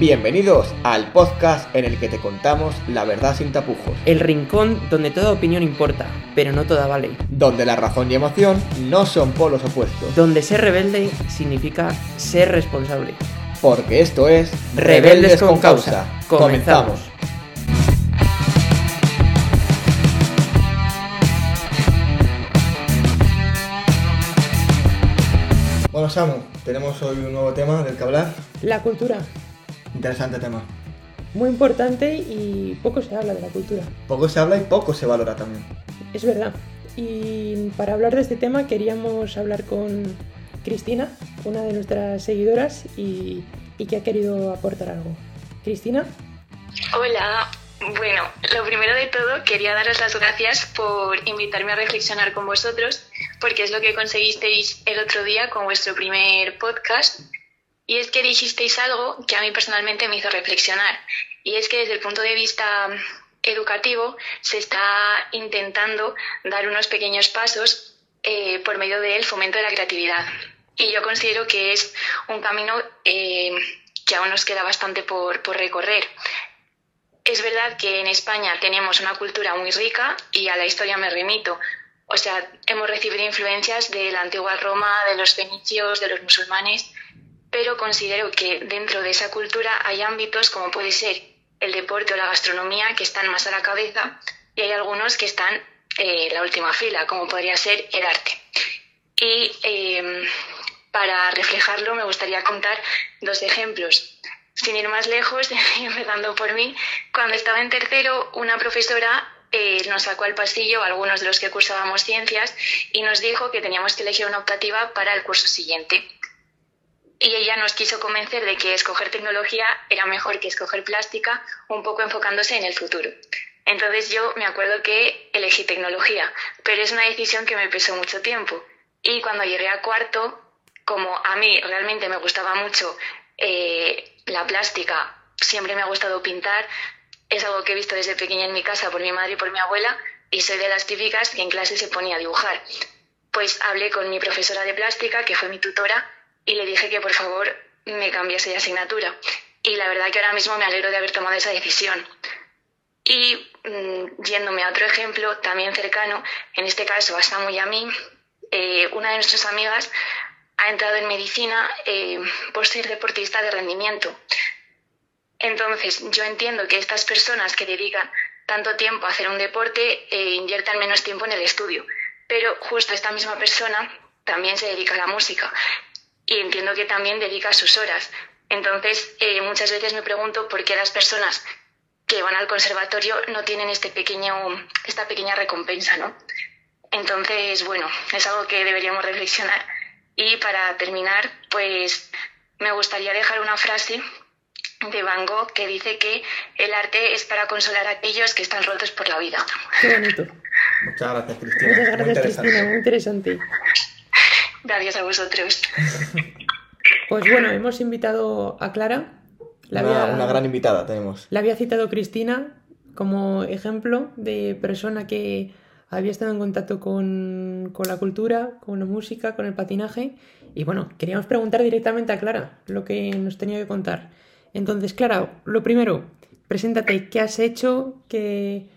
Bienvenidos al podcast en el que te contamos la verdad sin tapujos. El rincón donde toda opinión importa, pero no toda vale. Donde la razón y emoción no son polos opuestos. Donde ser rebelde significa ser responsable. Porque esto es Rebeldes, con, causa. Comenzamos. Bueno, Samu, tenemos hoy un nuevo tema del que hablar. La cultura. Interesante tema. Muy importante y poco se habla de la cultura. Poco se habla y poco se valora también. Es verdad. Y para hablar de este tema queríamos hablar con Cristina, una de nuestras seguidoras y, y que ha querido aportar algo. Cristina. Hola, bueno, lo primero de todo quería daros las gracias por invitarme a reflexionar con vosotros, porque es lo que conseguisteis el otro día con vuestro primer podcast. Y es que dijisteis algo que a mí personalmente me hizo reflexionar. Y es que desde el punto de vista educativo se está intentando dar unos pequeños pasos eh, por medio del fomento de la creatividad. Y yo considero que es un camino eh, que aún nos queda bastante por, por recorrer. Es verdad que en España tenemos una cultura muy rica y a la historia me remito. O sea, hemos recibido influencias de la antigua Roma, de los fenicios, de los musulmanes, pero considero que dentro de esa cultura hay ámbitos como puede ser el deporte o la gastronomía que están más a la cabeza y hay algunos que están eh, en la última fila, como podría ser el arte. Y eh, para reflejarlo me gustaría contar dos ejemplos. Sin ir más lejos, empezando por mí, cuando estaba en tercero, una profesora eh, nos sacó al pasillo a algunos de los que cursábamos ciencias y nos dijo que teníamos que elegir una optativa para el curso siguiente. Y ella nos quiso convencer de que escoger tecnología era mejor que escoger plástica, un poco enfocándose en el futuro. Entonces yo me acuerdo que elegí tecnología, pero es una decisión que me pesó mucho tiempo. Y cuando llegué a cuarto, como a mí realmente me gustaba mucho eh, la plástica, siempre me ha gustado pintar, es algo que he visto desde pequeña en mi casa por mi madre y por mi abuela, y soy de las típicas que en clase se ponía a dibujar. Pues hablé con mi profesora de plástica, que fue mi tutora, y le dije que por favor me cambiase de asignatura. Y la verdad que ahora mismo me alegro de haber tomado esa decisión. Y mmm, yéndome a otro ejemplo, también cercano, en este caso hasta muy a mí, eh, una de nuestras amigas ha entrado en medicina eh, por ser deportista de rendimiento. Entonces, yo entiendo que estas personas que dedican tanto tiempo a hacer un deporte eh, inviertan menos tiempo en el estudio, pero justo esta misma persona también se dedica a la música y entiendo que también dedica sus horas. Entonces, eh, muchas veces me pregunto por qué las personas que van al conservatorio no tienen este pequeño, esta pequeña recompensa, ¿no? Entonces, bueno, es algo que deberíamos reflexionar. Y para terminar, pues me gustaría dejar una frase de Van Gogh que dice que el arte es para consolar a aquellos que están rotos por la vida. Qué bonito. Muchas gracias, Cristina. Muchas gracias. Cristina. Muy interesante. Gracias a vosotros. Pues bueno, hemos invitado a Clara. La Una, había, una gran invitada tenemos. la había citado Cristina como ejemplo de persona que había estado en contacto con, con la cultura, con la música, con el patinaje. Y bueno, queríamos preguntar directamente a Clara lo que nos tenía que contar. Entonces, Clara, lo primero, preséntate, ¿qué has hecho? ¿Qué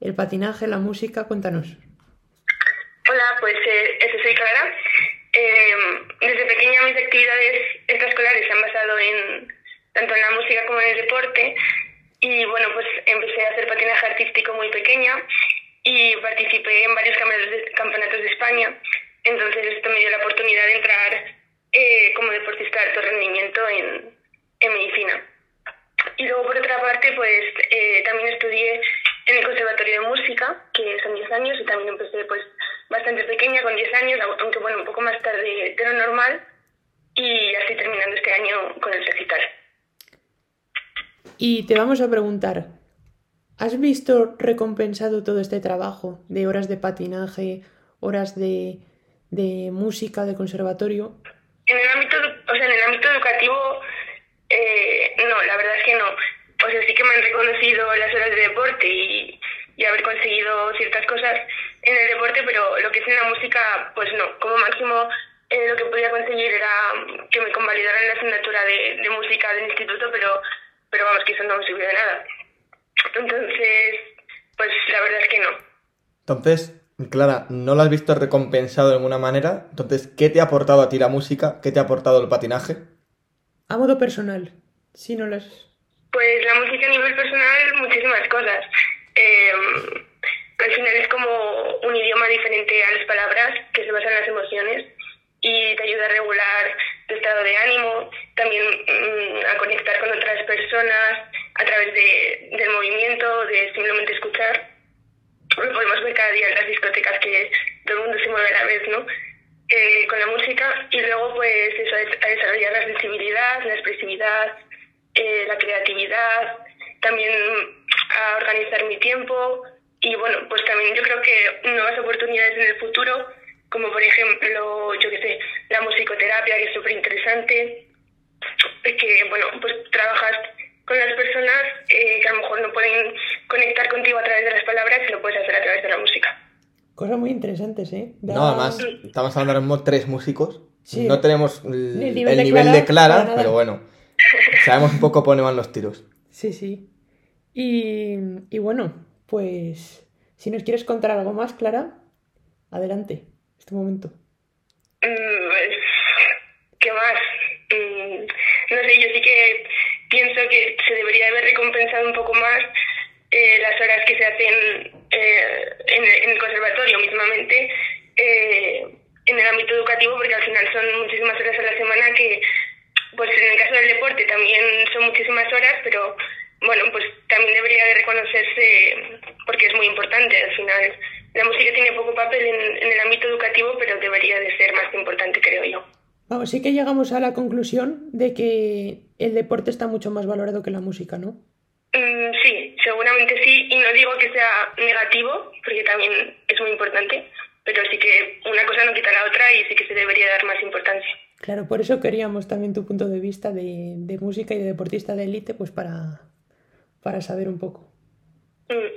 el patinaje, la música? Cuéntanos. Hola, pues eh, eso soy Clara. Eh, desde pequeña mis actividades extraescolares se han basado en tanto en la música como en el deporte y bueno, pues empecé a hacer patinaje artístico muy pequeña y participé en varios campeonatos de, España. Entonces esto me dio la oportunidad de entrar eh, como deportista de alto rendimiento en, en medicina. Y luego por otra parte, pues eh, también estudié en el Conservatorio de Música, que son 10 años, y también empecé pues bastante pequeña, con 10 años, aunque bueno, un poco más tarde de lo normal, y ya estoy terminando este año con el recital. Y te vamos a preguntar, ¿has visto recompensado todo este trabajo de horas de patinaje, horas de, de música, de conservatorio? En el ámbito, o sea, en el ámbito educativo, eh, no, la verdad es que no. O sea, sí que me han reconocido las horas de deporte y, y haber conseguido ciertas cosas en el deporte, pero lo que es en la música, pues no. Como máximo, eh, lo que podía conseguir era que me convalidaran la asignatura de, de música del instituto, pero, pero vamos, que eso no me sirvió de nada. Entonces, pues la verdad es que no. Entonces, Clara, ¿no lo has visto recompensado de alguna manera? Entonces, ¿qué te ha aportado a ti la música? ¿Qué te ha aportado el patinaje? A modo personal, si no las... Pues la música a nivel personal, muchísimas cosas. Eh, al final es como un idioma diferente a las palabras que se basa en las emociones y te ayuda a regular tu estado de ánimo, también mm, a conectar con otras personas a través de, del movimiento, de simplemente escuchar. Lo podemos ver cada día en las discotecas que todo el mundo se mueve a la vez, ¿no? Eh, con la música y luego pues eso, a desarrollar la sensibilidad, la expresividad, eh, la creatividad, también a organizar mi tiempo y bueno, pues también yo creo que nuevas oportunidades en el futuro como por ejemplo, yo qué sé, la musicoterapia, que es súper interesante, que, bueno, pues trabajas con las personas eh, que a lo mejor no pueden conectar contigo a través de las palabras y lo puedes hacer a través de la música. Cosas muy interesantes, ¿eh? No, además, estamos hablando ahora mismo tres músicos. Sí. No tenemos el, Ni el nivel el de nivel Clara, de pero bueno, sabemos un poco por dónde van los tiros. Sí, sí. Y, y bueno, pues si nos quieres contar algo más, Clara, adelante, este momento. Mm, pues, ¿Qué más? Mm, no sé, yo sí que pienso que se debería haber recompensado un poco más eh, las horas que se hacen eh, en, en el conservatorio mismamente eh, en el ámbito educativo, porque al final son muchísimas horas a la semana que, pues en el caso del deporte también son muchísimas horas, pero bueno, pues también debería de reconocerse porque es muy importante al final. La música tiene poco papel en, en el ámbito educativo, pero debería de ser más importante, creo yo. Vamos, sí que llegamos a la conclusión de que el deporte está mucho más valorado que la música, ¿no? Mm, sí, seguramente sí, y no digo que sea negativo, porque también es muy importante, pero sí que una cosa no quita la otra y sí que se debería dar más importancia. Claro, por eso queríamos también tu punto de vista de, de música y de deportista de élite, pues para, para saber un poco. Mm.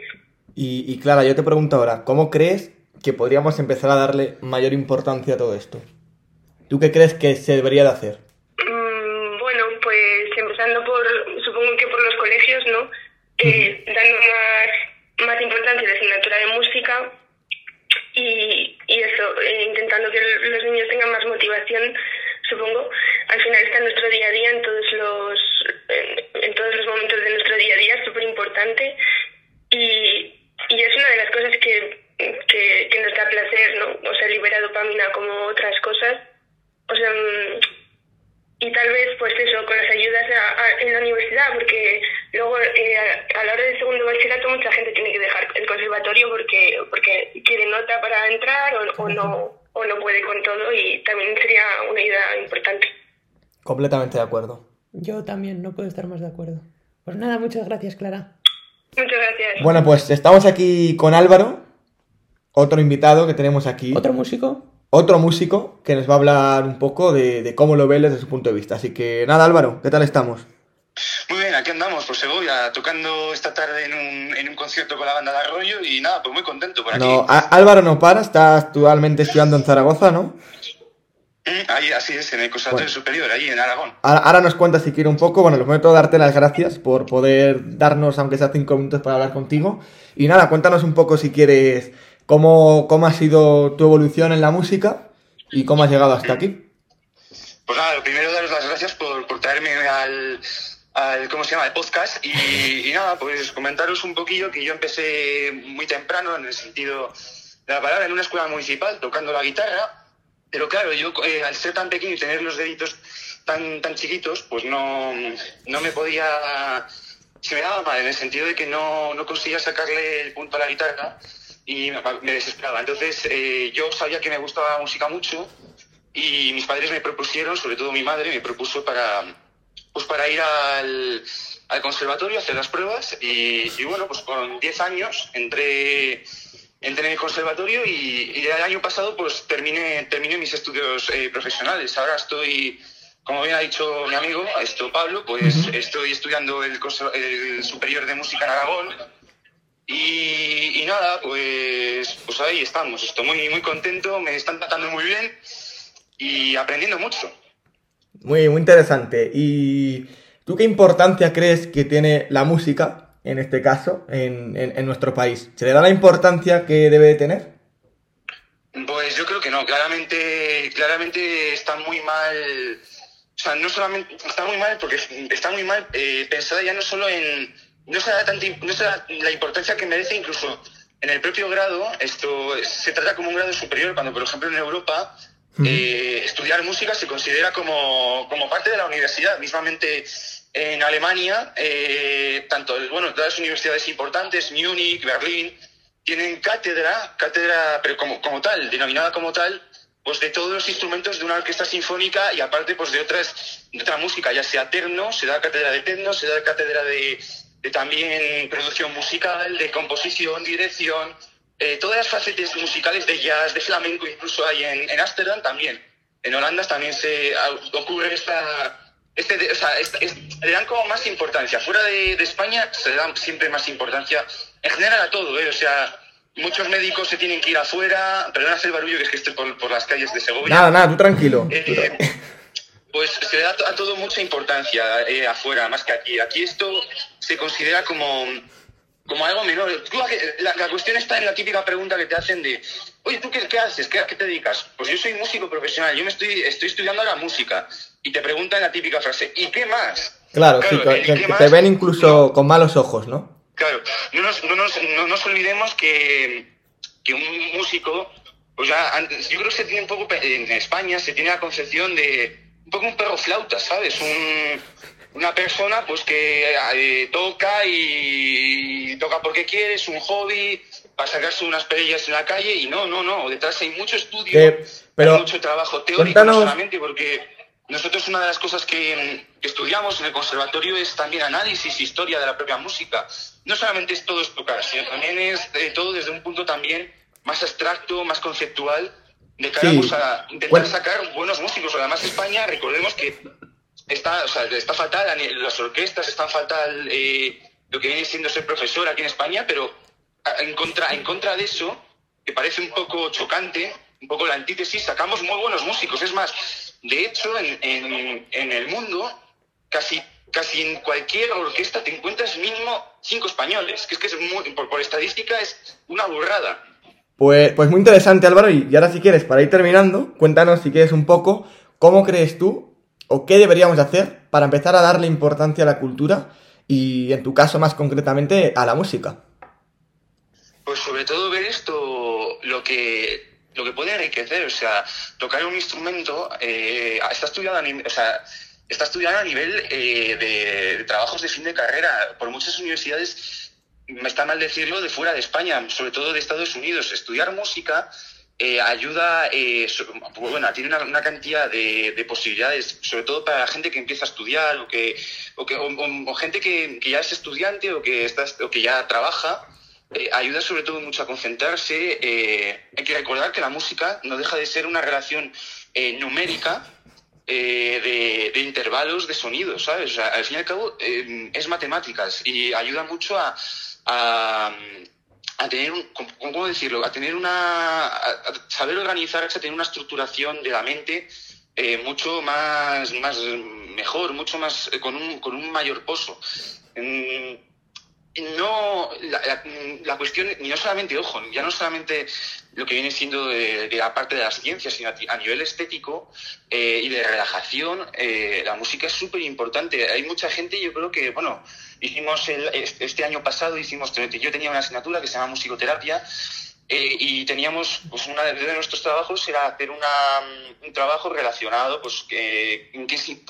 Y, y Clara, yo te pregunto ahora, ¿cómo crees que podríamos empezar a darle mayor importancia a todo esto? ¿Tú qué crees que se debería de hacer? Mm, bueno, pues empezando por, supongo que por los colegios, ¿no? Eh, dando más, más importancia a la asignatura de música y, y eso, eh, intentando que los niños tengan más motivación, supongo. Al final está en nuestro día a día, en todos los, en, en todos los momentos de nuestro día a día, es súper importante y, y es una de las cosas que, que, que nos da placer, ¿no? O sea, libera dopamina como otras cosas. O sea, mm, y tal vez pues eso con las ayudas a- a- en la universidad porque luego eh, a, a la hora del segundo bachillerato mucha gente tiene que dejar el conservatorio porque porque quiere nota para entrar o, o no o no puede con todo y también sería una ayuda importante Completamente de acuerdo. Yo también no puedo estar más de acuerdo. Pues nada, muchas gracias, Clara. muchas gracias Bueno, pues estamos aquí con Álvaro, otro invitado que tenemos aquí. ¿Otro músico? Otro músico que nos va a hablar un poco de, de cómo lo ve desde su punto de vista. Así que nada, Álvaro, ¿qué tal estamos? Muy bien, aquí andamos por Segovia, tocando esta tarde en un, en un concierto con la banda de Arroyo y nada, pues muy contento por aquí. No, Álvaro no para, está actualmente estudiando en Zaragoza, ¿no? Mm, Ahí, así es, en el Conservatorio Bueno. Superior, ahí en Aragón. Ahora, ahora nos cuenta si quiere un poco. Bueno, lo primero todo, darte las gracias por poder darnos, aunque sea cinco minutos, para hablar contigo. Y nada, cuéntanos un poco si quieres cómo, cómo ha sido tu evolución en la música y cómo has llegado hasta aquí. Pues nada, lo primero daros las gracias por, por traerme al, al, ¿cómo se llama?, al podcast y, y nada, pues comentaros un poquillo que yo empecé muy temprano en el sentido de la palabra en una escuela municipal tocando la guitarra, pero claro, yo eh, al ser tan pequeño y tener los deditos tan, tan chiquitos, pues no, no me podía, se me daba mal en el sentido de que no, no conseguía sacarle el punto a la guitarra y me, desesperaba. Entonces eh, yo sabía que me gustaba la música mucho y mis padres me propusieron, sobre todo mi madre, me propuso para, pues para ir al, al conservatorio hacer las pruebas y, y bueno, pues con 10 años entré, entré en el conservatorio y, y el año pasado pues terminé, terminé mis estudios eh, profesionales. Ahora estoy, como bien ha dicho mi amigo, esto Pablo, pues estoy estudiando el, conser- el superior de música en Aragón y, y nada, pues, pues ahí estamos. Estoy muy, muy contento, me están tratando muy bien. y aprendiendo mucho. Muy, muy interesante. ¿Y tú qué importancia crees que tiene la música, en este caso, en, en, nuestro país? ¿Se le da la importancia que debe tener? Pues yo creo que no. Claramente, claramente está muy mal. O sea, no solamente está muy mal porque está muy mal eh, pensada ya no solo en. No se, da tanta, no se da la importancia que merece incluso en el propio grado. Esto se trata como un grado superior cuando, por ejemplo, en Europa eh, estudiar música se considera como, como, parte de la universidad. Mismamente en Alemania, eh, tanto, bueno, todas las universidades importantes, Múnich, Berlín, tienen cátedra, cátedra, pero como, como tal, denominada como tal, pues de todos los instrumentos de una orquesta sinfónica y aparte pues de otras de otra música, ya sea terno, se da cátedra de terno, se da cátedra de, de también producción musical, de composición, dirección, eh, todas las facetas musicales de jazz, de flamenco, incluso hay en Ámsterdam también. En Holanda también se ocurre esta... Este, o sea, le dan como más importancia. Fuera de, España se le dan siempre más importancia, en general a todo, ¿eh? O sea, muchos médicos se tienen que ir afuera. Perdona el barullo que es que estoy por, las calles de Segovia. Nada, nada, tú tranquilo. Eh, pues se da a todo mucha importancia eh, afuera, más que aquí. Aquí esto se considera como como algo menor. la, cuestión está en la típica pregunta que te hacen de, oye, ¿tú qué, haces? ¿Qué, ¿A qué te dedicas? Pues yo soy músico profesional, yo me estoy, estoy estudiando la música. Y te preguntan la típica frase, ¿y qué más? Claro, sí, que, te ven incluso con malos ojos, ¿no? Claro, no nos, no nos, no nos olvidemos que, que un músico, pues ya, antes, yo creo que se tiene un poco, en España se tiene la concepción de un poco un perro flauta, ¿sabes? Un, una persona pues que eh, toca y, toca porque quiere, es un hobby, para sacarse unas perillas en la calle y no, no, no, detrás hay mucho estudio, hay mucho trabajo teórico, no solamente porque nosotros una de las cosas que, estudiamos en el conservatorio es también análisis, historia de la propia música. No solamente es todo es tocar, sino también es eh, todo desde un punto también más abstracto, más conceptual, de cara pues, a intentar sacar buenos músicos. Además, España, recordemos que está, o sea, está fatal, las orquestas están fatal eh, lo que viene siendo ser profesor aquí en España, pero en contra, en contra de eso, que parece un poco chocante, un poco la antítesis, sacamos muy buenos músicos. Es más, de hecho, en, en, el mundo, casi, casi en cualquier orquesta te encuentras mínimo cinco españoles, que es que es muy, por, por estadística es una burrada. Pues, pues muy interesante Álvaro, y ahora si quieres, para ir terminando, cuéntanos si quieres un poco, ¿cómo crees tú o qué deberíamos hacer para empezar a darle importancia a la cultura y, en tu caso más concretamente, a la música? Pues sobre todo ver esto, lo que lo que puede enriquecer, o sea, tocar un instrumento eh, está estudiado a nivel, está a nivel eh, de, trabajos de fin de carrera por muchas universidades, me está mal decirlo, de fuera de España, sobre todo de Estados Unidos. Estudiar música eh, ayuda, eh, bueno, tiene una, cantidad de, posibilidades, sobre todo para la gente que empieza a estudiar o que, o, o, gente que, ya es estudiante o que, está, o que ya trabaja. Eh, ayuda sobre todo mucho a concentrarse. hay que recordar que la música no deja de ser una relación numérica de, intervalos de sonidos, ¿sabes? al fin y al cabo es matemáticas y ayuda mucho a, a tener un, ¿cómo decirlo? A tener una, a saber organizarse, a tener una estructuración de la mente eh, mucho más, más mejor, mucho más, eh, con un, con un mayor pozo. No, la, la, cuestión, y no solamente, ojo, ya no solamente lo que viene siendo de, la parte de las ciencias, sino a, nivel estético eh, y de relajación, la música es súper importante. Hay mucha gente, yo creo que, bueno, Hicimos este año pasado, hicimos, yo tenía una asignatura que se llama musicoterapia eh, y teníamos, pues una de nuestros trabajos era hacer una, un trabajo relacionado, pues, que,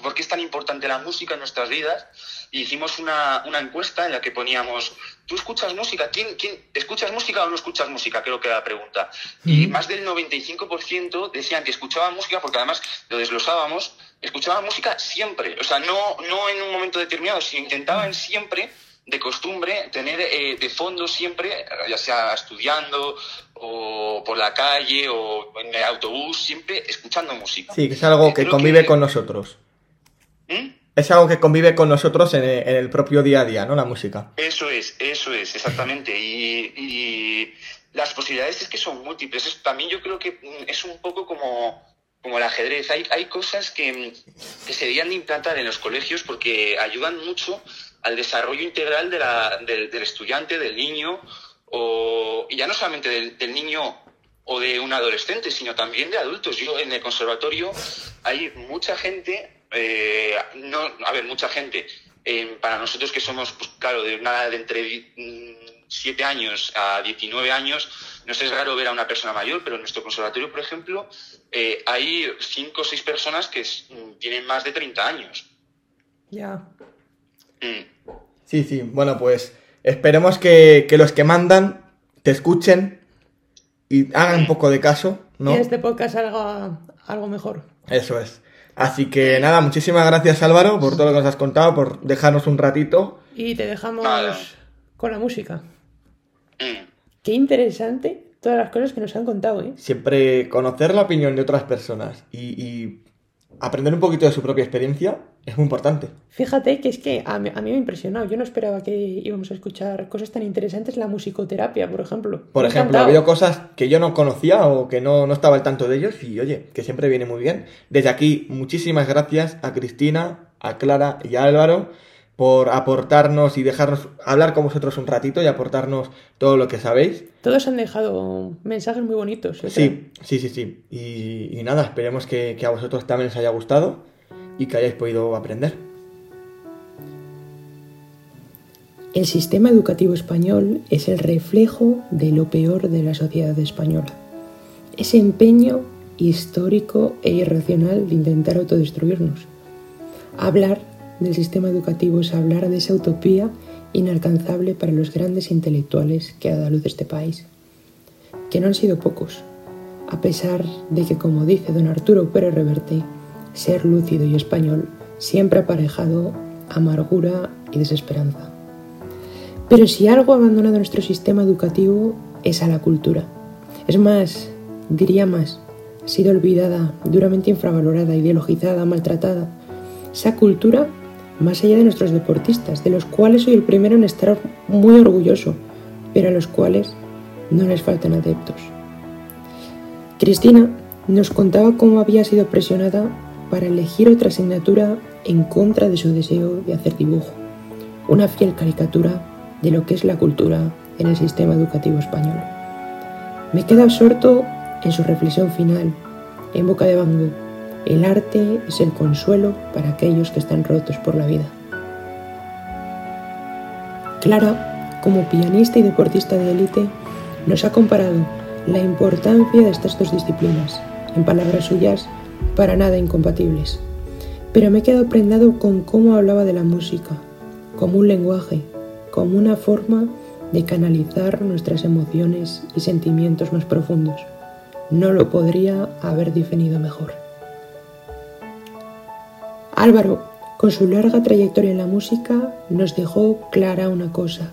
por qué es tan importante la música en nuestras vidas. Y hicimos una, una encuesta en la que poníamos, ¿tú escuchas música? ¿Quién, quién, ¿Escuchas música o no escuchas música? Creo que era la pregunta. Y más del 95% decían que escuchaban música porque además lo desglosábamos escuchaba música siempre, o sea, no, no en un momento determinado, sino intentaban siempre, de costumbre, tener eh, de fondo siempre, ya sea estudiando o por la calle o en el autobús, siempre escuchando música. Sí, que es algo que convive con nosotros. ¿Mm? Es algo que convive con nosotros en el, propio día a día, ¿no? La música. Eso es, eso es, exactamente. Y, y las posibilidades es que son múltiples. también yo creo que es un poco como como el ajedrez. Hay, hay cosas que, que se deberían de implantar en los colegios porque ayudan mucho al desarrollo integral de la, del, estudiante, del niño, o, y ya no solamente del, niño o de un adolescente, sino también de adultos. Yo en el conservatorio hay mucha gente, eh, no, a ver, mucha gente, eh, para nosotros que somos, pues claro, de una de entre mm, 7 años a 19 años, nos es raro ver a una persona mayor, pero en nuestro conservatorio, por ejemplo, eh, hay 5 o 6 personas que mm, tienen más de 30 años. Ya. Mm. Sí, sí. Bueno, pues esperemos que, que los que mandan te escuchen y hagan un poco de caso, ¿no? Que este podcast salga algo mejor. Eso es. Así que nada, muchísimas gracias Álvaro por todo lo que nos has contado, por dejarnos un ratito. Y te dejamos con la música. Mm. Qué interesante todas las cosas que nos han contado, ¿eh? Siempre conocer la opinión de otras personas y, y aprender un poquito de su propia experiencia es muy importante. Fíjate que es que a mí, a mí me ha impresionado. Yo no esperaba que íbamos a escuchar cosas tan interesantes. La musicoterapia, por ejemplo. Por Me ejemplo, ha habido cosas que yo no conocía o que no, no estaba al tanto de ellos y oye, que siempre viene muy bien. Desde aquí, muchísimas gracias a Cristina, a Clara y a Álvaro por aportarnos y dejarnos hablar con vosotros un ratito y aportarnos todo lo que sabéis. Todos han dejado mensajes muy bonitos. creo. Sí, sí, sí, sí. Y, y nada, esperemos que, que a vosotros también os haya gustado y que hayáis podido aprender. El sistema educativo español es el reflejo de lo peor de la sociedad española. Ese empeño histórico e irracional de intentar autodestruirnos. Hablar del sistema educativo es hablar de esa utopía inalcanzable para los grandes intelectuales que ha dado luz este país. Que no han sido pocos, a pesar de que, como dice don Arturo Pérez Reverte, ser lúcido y español siempre ha aparejado amargura y desesperanza. Pero si algo ha abandonado nuestro sistema educativo es a la cultura. Es más, diría más, ha sido olvidada, duramente infravalorada, ideologizada, maltratada. Esa cultura, más allá de nuestros deportistas, de los cuales soy el primero en estar muy orgulloso, pero a los cuales no les faltan adeptos. Cristina nos contaba cómo había sido presionada para elegir otra asignatura en contra de su deseo de hacer dibujo, una fiel caricatura de lo que es la cultura en el sistema educativo español. Me queda absorto en su reflexión final, en boca de Van Gogh. El arte es el consuelo para aquellos que están rotos por la vida. Clara, como pianista y deportista de élite, nos ha comparado la importancia de estas dos disciplinas, en palabras suyas, para nada incompatibles. Pero me he quedado prendado con cómo hablaba de la música, como un lenguaje, como una forma de canalizar nuestras emociones y sentimientos más profundos. No lo podría haber definido mejor. Álvaro, con su larga trayectoria en la música, nos dejó clara una cosa,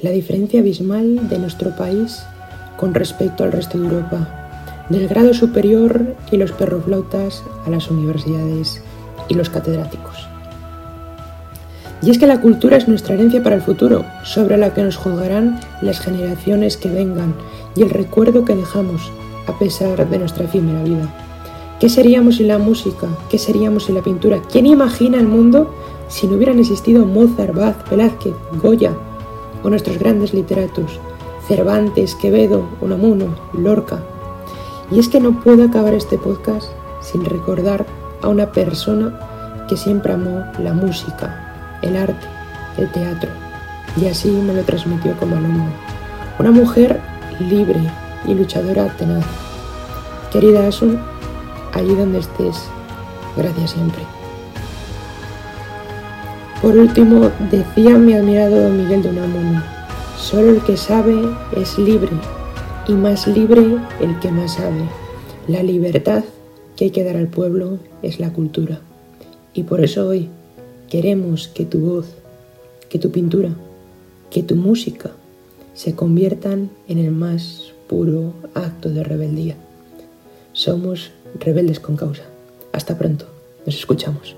la diferencia abismal de nuestro país con respecto al resto de Europa, del grado superior y los perroflautas a las universidades y los catedráticos. Y es que la cultura es nuestra herencia para el futuro, sobre la que nos juzgarán las generaciones que vengan y el recuerdo que dejamos a pesar de nuestra efímera vida. ¿Qué seríamos sin la música? ¿Qué seríamos sin la pintura? ¿Quién imagina el mundo si no hubieran existido Mozart, Bach, Velázquez, Goya o nuestros grandes literatos? Cervantes, Quevedo, Unamuno, Lorca. Y es que no puedo acabar este podcast sin recordar a una persona que siempre amó la música, el arte, el teatro, y así me lo transmitió como alumno. Una mujer libre y luchadora tenaz. Querida Asun, allí donde estés, gracias siempre. Por último, decía mi admirado don Miguel de Unamuno, solo el que sabe es libre, y más libre el que más sabe. La libertad que hay que dar al pueblo es la cultura. Y por eso hoy queremos que tu voz, que tu pintura, que tu música se conviertan en el más puro acto de rebeldía. Somos rebeldes con causa. Hasta pronto. Nos escuchamos.